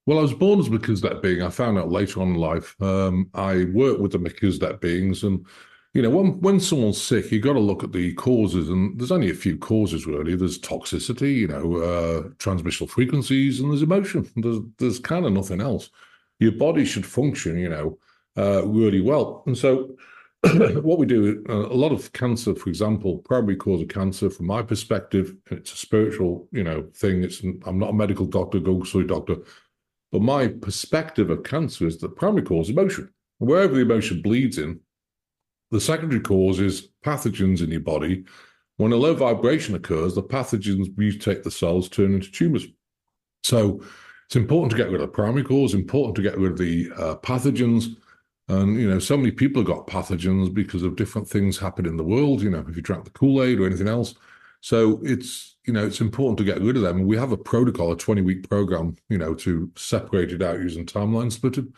Well, I was born as a Melchizedek being. I found out later on in life. Um, I work with the Melchizedek beings, and you know, when when someone's sick, you got to look at the causes, and there's only a few causes really. There's toxicity, you know, uh, transmissional frequencies, and there's emotion. There's there's kind of nothing else. Your body should function, you know, uh, really well. And so, what we do, uh, a lot of cancer, for example, primary cause of cancer, from my perspective, it's a spiritual, you know, thing. It's I'm not a medical doctor, go see doctor. But my perspective of cancer is that primary cause is emotion. Wherever the emotion bleeds in, the secondary cause is pathogens in your body. When a low vibration occurs, the pathogens mutate the cells, turn into tumors. So it's important to get rid of the primary cause, important to get rid of the uh, pathogens. And, you know, so many people have got pathogens because of different things happen in the world, you know, if you drank the Kool Aid or anything else. So it's you know it's important to get rid of them. We have a protocol, a 20 week program, you know, to separate it out using timeline splitting.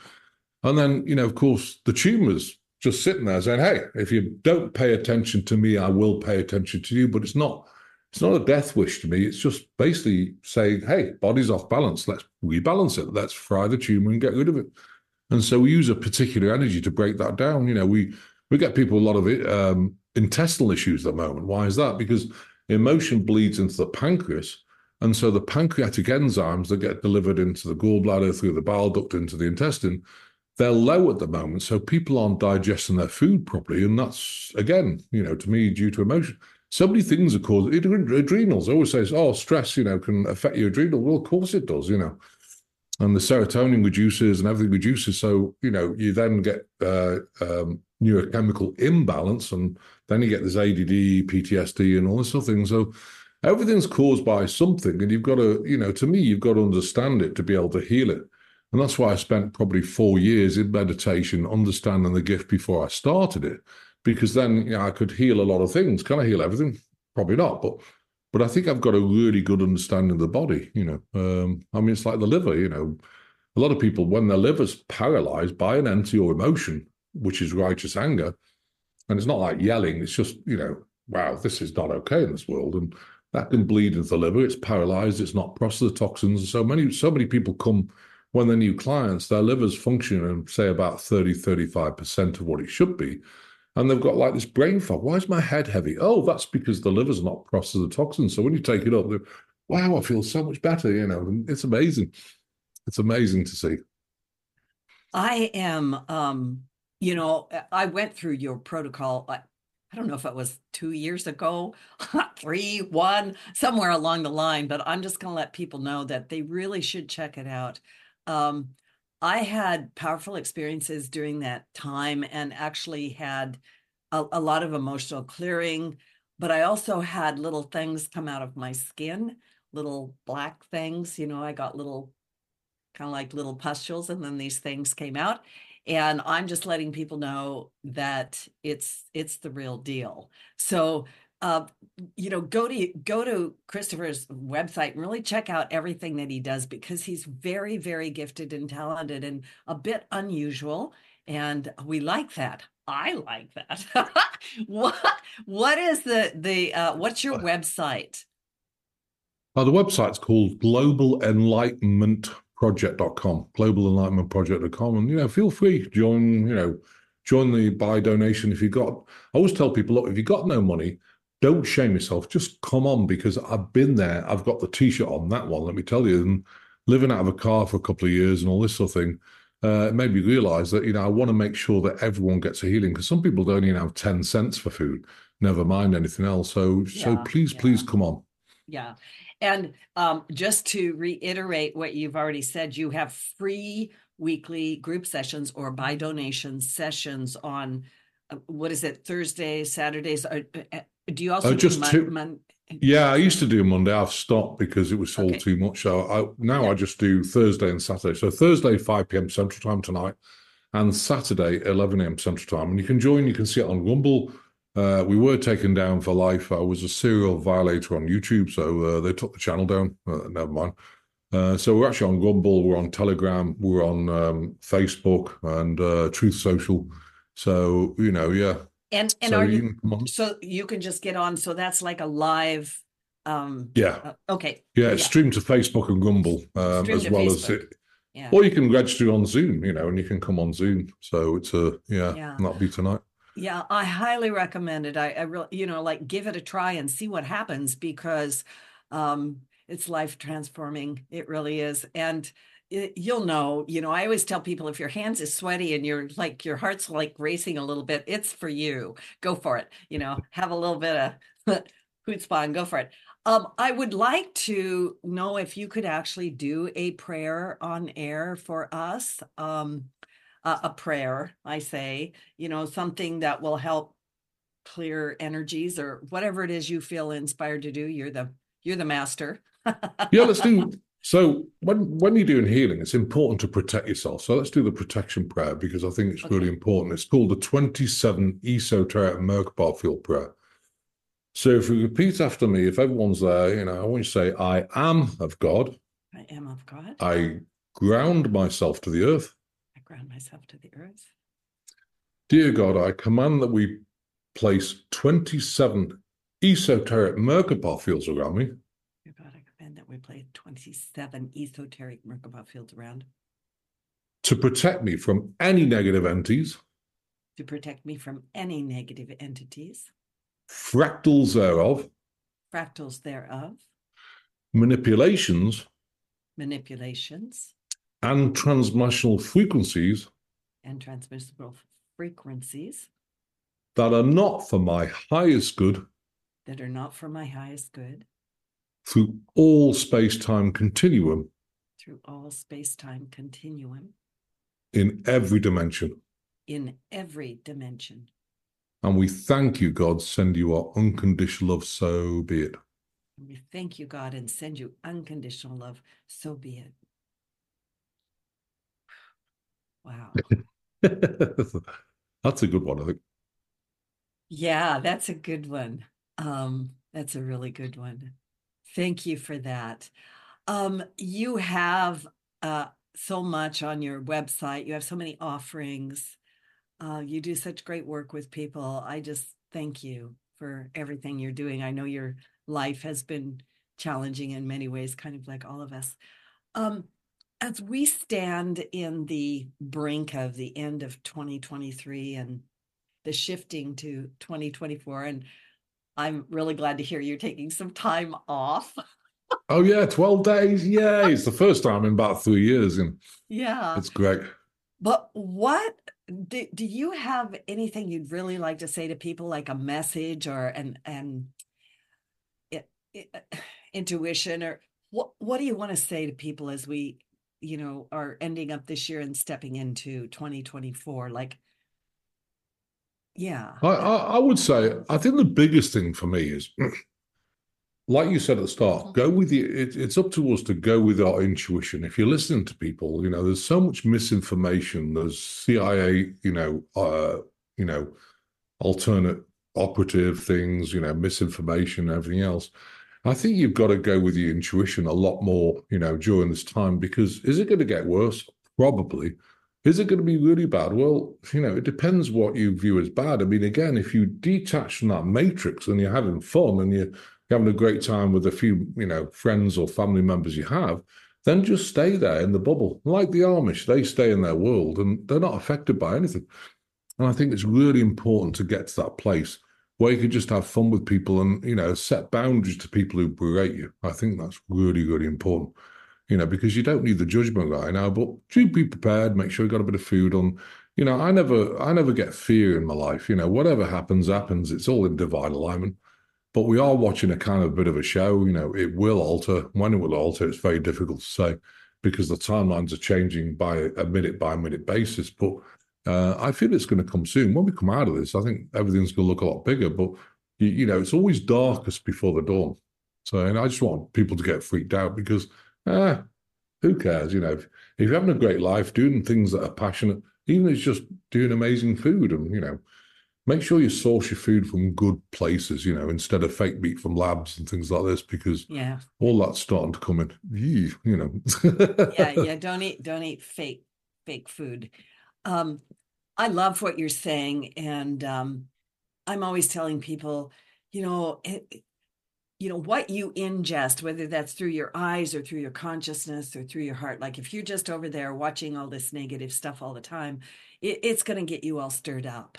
And then you know, of course, the tumors just sitting there saying, "Hey, if you don't pay attention to me, I will pay attention to you." But it's not it's not a death wish to me. It's just basically saying, "Hey, body's off balance. Let's rebalance it. Let's fry the tumor and get rid of it." And so we use a particular energy to break that down. You know, we we get people a lot of it, um, intestinal issues at the moment. Why is that? Because emotion bleeds into the pancreas. And so the pancreatic enzymes that get delivered into the gallbladder through the bile duct into the intestine, they're low at the moment. So people aren't digesting their food properly. And that's, again, you know, to me, due to emotion. So many things are caused. Adrenals always says, oh, stress, you know, can affect your adrenal. Well, of course it does, you know. And the serotonin reduces and everything reduces. So, you know, you then get uh, um, neurochemical imbalance, and then you get this ADD, PTSD, and all this sort of thing. So everything's caused by something, and you've got to, you know, to me, you've got to understand it to be able to heal it. And that's why I spent probably four years in meditation, understanding the gift before I started it, because then you know, I could heal a lot of things. Can I heal everything? Probably not, but but I think I've got a really good understanding of the body. You know, um, I mean, it's like the liver. You know, a lot of people when their liver's paralyzed by an entity or emotion, which is righteous anger. And it's not like yelling, it's just, you know, wow, this is not okay in this world. And that can bleed into the liver. It's paralyzed, it's not processed toxins. So many, so many people come when they're new clients, their liver's function and say about 30, 35% of what it should be. And they've got like this brain fog. Why is my head heavy? Oh, that's because the liver's not processed the toxins. So when you take it up, wow, I feel so much better, you know, it's amazing. It's amazing to see. I am um you know, I went through your protocol. I, I don't know if it was two years ago, three, one, somewhere along the line, but I'm just going to let people know that they really should check it out. Um, I had powerful experiences during that time and actually had a, a lot of emotional clearing, but I also had little things come out of my skin, little black things. You know, I got little kind of like little pustules, and then these things came out and i'm just letting people know that it's it's the real deal so uh, you know go to go to christopher's website and really check out everything that he does because he's very very gifted and talented and a bit unusual and we like that i like that what what is the the uh, what's your website uh, the website's called Global Enlightenment project.com, globalenlightenmentproject.com. And, you know, feel free, join, you know, join the by donation. If you got, I always tell people, look, if you got no money, don't shame yourself. Just come on because I've been there. I've got the t-shirt on that one. Let me tell you, and living out of a car for a couple of years and all this sort of thing, uh, it made me realize that you know I want to make sure that everyone gets a healing because some people don't even have ten cents for food. Never mind anything else. So so please yeah. please come on. Yeah. And um, just to reiterate what you've already said, you have free weekly group sessions or by donation sessions on what is it, Thursdays, Saturdays? Uh, uh, do you also do just mon- two- mon- Yeah, I used to do Monday. I've stopped because it was all Okay. too much. So I, now Yeah. I just do Thursday and Saturday. So Thursday, 5 p.m. Central Time tonight, and Saturday, 11 a.m. Central Time. And you can join, you can see it on Rumble. Uh, we were taken down for life. I was a serial violator on YouTube, so uh, they took the channel down. Uh, never mind. Uh, so we're actually on Rumble, we're on Telegram, we're on um, Facebook and uh, Truth Social. So, you know, yeah. and and so are you you can so you can just get on? So that's like a live. Um, Yeah. uh, okay. Yeah, it's streamed to Facebook and Rumble um, as well as it. Yeah. Or you can register on Zoom, you know, and you can come on Zoom. So it's a yeah, Yeah. that'll be tonight. Yeah, I highly recommend it. I, I really, you know, like give it a try and see what happens because um, it's life transforming. It really is. And you'll know, you know, I always tell people if your hands is sweaty and you're like, your heart's like racing a little bit, it's for you. Go for it. You know, have a little bit of chutzpah and go for it. Um, I would like to know if you could actually do a prayer on air for us. Um, a, a prayer, I say, you know, something that will help clear energies or whatever it is you feel inspired to do. You're the you're the master. Yeah, let's do. So when when you're doing healing, it's important to protect yourself. So let's do the protection prayer because I think it's really important. It's called the 27 esoteric Merkaba field prayer. So if you repeat after me, if everyone's there, you know, I want you to say, I am of God. I am of God. I ground myself to the earth. I ground myself to the earth. Dear God, I command that we place 27 esoteric Merkaba fields around me Dear God, I command that we play 27 esoteric Merkaba fields around? To protect me from any negative entities, to protect me from any negative entities, fractals thereof, fractals thereof, manipulations, manipulations, and transmissional frequencies. And transmissible frequencies. That are not for my highest good. That are not for my highest good through all space time continuum through all space time continuum in every dimension. in every dimension. And we thank you, God, send you our unconditional love, so be it. And we thank you, God, and send you unconditional love. So be it. Wow. That's a good one, I think. Yeah, that's a good one. Um, that's a really good one. Thank you for that. Um, you have uh, so much on your website. You have so many offerings. Uh, you do such great work with people. I just thank you for everything you're doing. I know your life has been challenging in many ways, kind of like all of us. Um, as we stand in the brink of the end of 2023 and the shifting to 2024, and I'm really glad to hear you're taking some time off. Oh, yeah, 12 days. Yeah, It's the first time in about three years, and Yeah. it's great. But what do, do you have anything you'd really like to say to people, like a message or an an it, it, intuition, or what what do you want to say to people as we, you know, are ending up this year and stepping into 2024? Like, yeah, I, I, I would say, I think the biggest thing for me is, like you said at the start, go with the. It, it's up to us to go with our intuition. If you're listening to people, you know, there's so much misinformation. There's CIA, you know, uh, you know, alternate operative things, you know, misinformation, everything else. I think you've got to go with your intuition a lot more, you know, during this time because is it going to get worse? Probably. Is it going to be really bad? Well, you know, it depends what you view as bad. I mean, again, if you detach from that matrix and you're having fun and you're having a great time with a few, you know, friends or family members you have, then just stay there in the bubble. Like the Amish, they stay in their world and they're not affected by anything. And I think it's really important to get to that place where you can just have fun with people and, you know, set boundaries to people who berate you. I think that's really, really important, you know, because you don't need the judgment right now, but do be prepared, make sure you got a bit of food on. You know, I never, I never get fear in my life. You know, whatever happens, happens. It's all in divine alignment. But we are watching a kind of bit of a show. You know, it will alter. When it will alter, it's very difficult to say because the timelines are changing by a minute by minute basis. But uh, I feel it's going to come soon. When we come out of this, I think everything's going to look a lot bigger. But you, you know, it's always darkest before the dawn. So, and I just want people to get freaked out because, ah, who cares? You know, if, if you're having a great life, doing things that are passionate, even if it's just doing amazing food and you know make sure you source your food from good places, you know, instead of fake meat from labs and things like this, because yeah, all that's starting to come in. You know. yeah, yeah. Don't eat, don't eat fake, fake food. Um, I love what you're saying, and um, I'm always telling people, you know, it, you know what you ingest, whether that's through your eyes or through your consciousness or through your heart. Like if you're just over there watching all this negative stuff all the time, it, it's going to get you all stirred up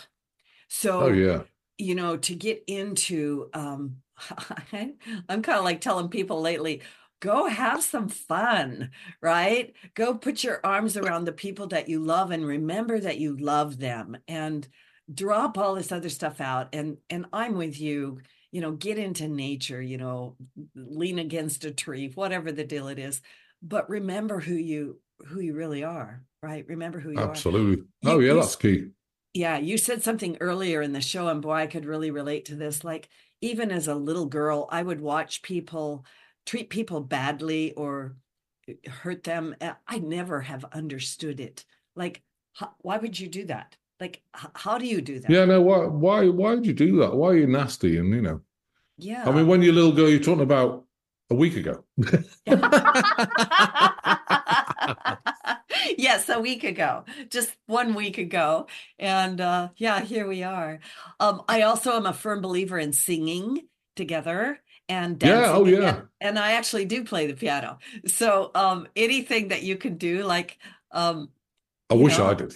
so, oh yeah, you know, to get into, um, I'm kind of like telling people lately, go have some fun, right? Go put your arms around the people that you love and remember that you love them and drop all this other stuff out. And and I'm with you. You know, get into nature. You know, lean against a tree, whatever the deal it is. But remember who you who you really are, right? Remember who you Absolutely. are. Absolutely. Oh yeah, that's key yeah, you said something earlier in the show, and boy, I could really relate to this. Like, even as a little girl, I would watch people treat people badly or eh, hurt them. I never have understood it. Like, how, why would you do that? Like, how do you do that? Yeah, no, why, why, why would you do that? Why are you nasty? And you know, yeah. I mean, when you're a little girl, you're talking about a week ago. yes, a week ago, just one week ago. And uh, yeah, here we are. Um, I also am a firm believer in singing together and dancing. Yeah, oh yeah. And, and I actually do play the piano. So um, anything that you can do, like um, I wish know, I did.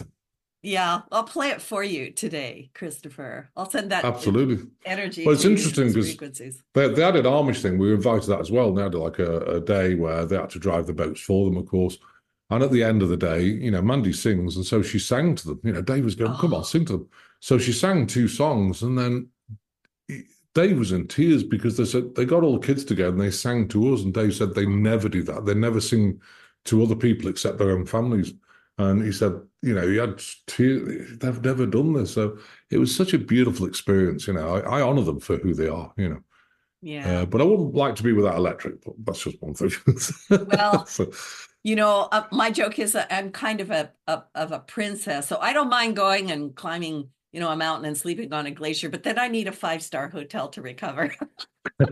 Yeah, I'll play it for you today, Christopher. I'll send that absolutely energy. Well, it's interesting because they, they added Amish thing. We were invited to that as well. They had like a, a day where they had to drive the boats for them, of course. And at the end of the day, you know, Mandy sings, and so she sang to them. You know, Dave was going, "Come on, oh. sing to them." So she sang two songs, and then Dave was in tears because they said they got all the kids together and they sang to us, and Dave said they never do that. They never sing to other people except their own families. And he said, you know, he had tears. They've never done this, so it was such a beautiful experience. You know, I, I honor them for who they are. You know. Yeah. Uh, but I wouldn't like to be without electric. But that's just one thing. well, so, you know, uh, my joke is uh, I'm kind of a, a, of a princess, so I don't mind going and climbing, you know, a mountain and sleeping on a glacier. But then I need a five star hotel to recover.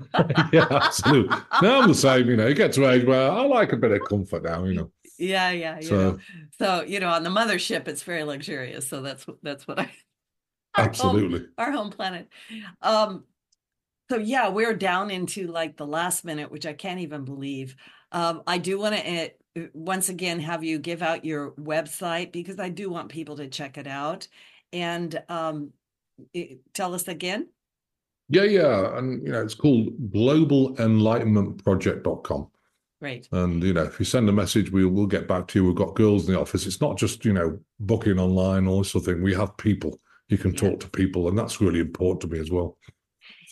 yeah, absolutely. Now I'm the same. You know, you get to age where I like a bit of comfort now. You know. Yeah, yeah. so, know. so you know, on the mothership, it's very luxurious. So that's that's what I. Our absolutely. Home, our home planet. Um, so yeah, we're down into like the last minute, which I can't even believe. Um, I do want to eh, once again have you give out your website because I do want people to check it out. And um, it, tell us again. Yeah, yeah. And, you know, it's called global enlightenment globalenlightenmentproject.com. Great. And, you know, if you send a message, we'll, we'll get back to you. We've got girls in the office. It's not just, you know, booking online, all this sort of thing. We have people. You can yeah. talk to people. And that's really important to me as well.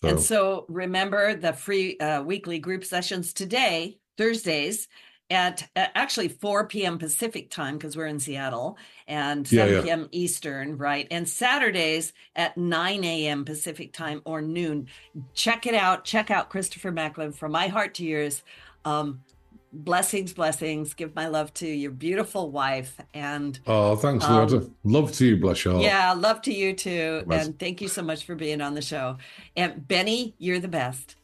So. And so remember the free uh, weekly group sessions today, Thursdays, at actually 4 p.m. Pacific time because we're in Seattle and 7 yeah, yeah. p.m. Eastern, right? And Saturdays at 9 a.m. Pacific time or noon. Check it out. Check out Christopher Macklin from my heart to yours. Um, blessings, blessings. Give my love to your beautiful wife. And oh, thanks, um, Love to you, bless your heart. Yeah, love to you too. Bless. And thank you so much for being on the show. And Benny, you're the best.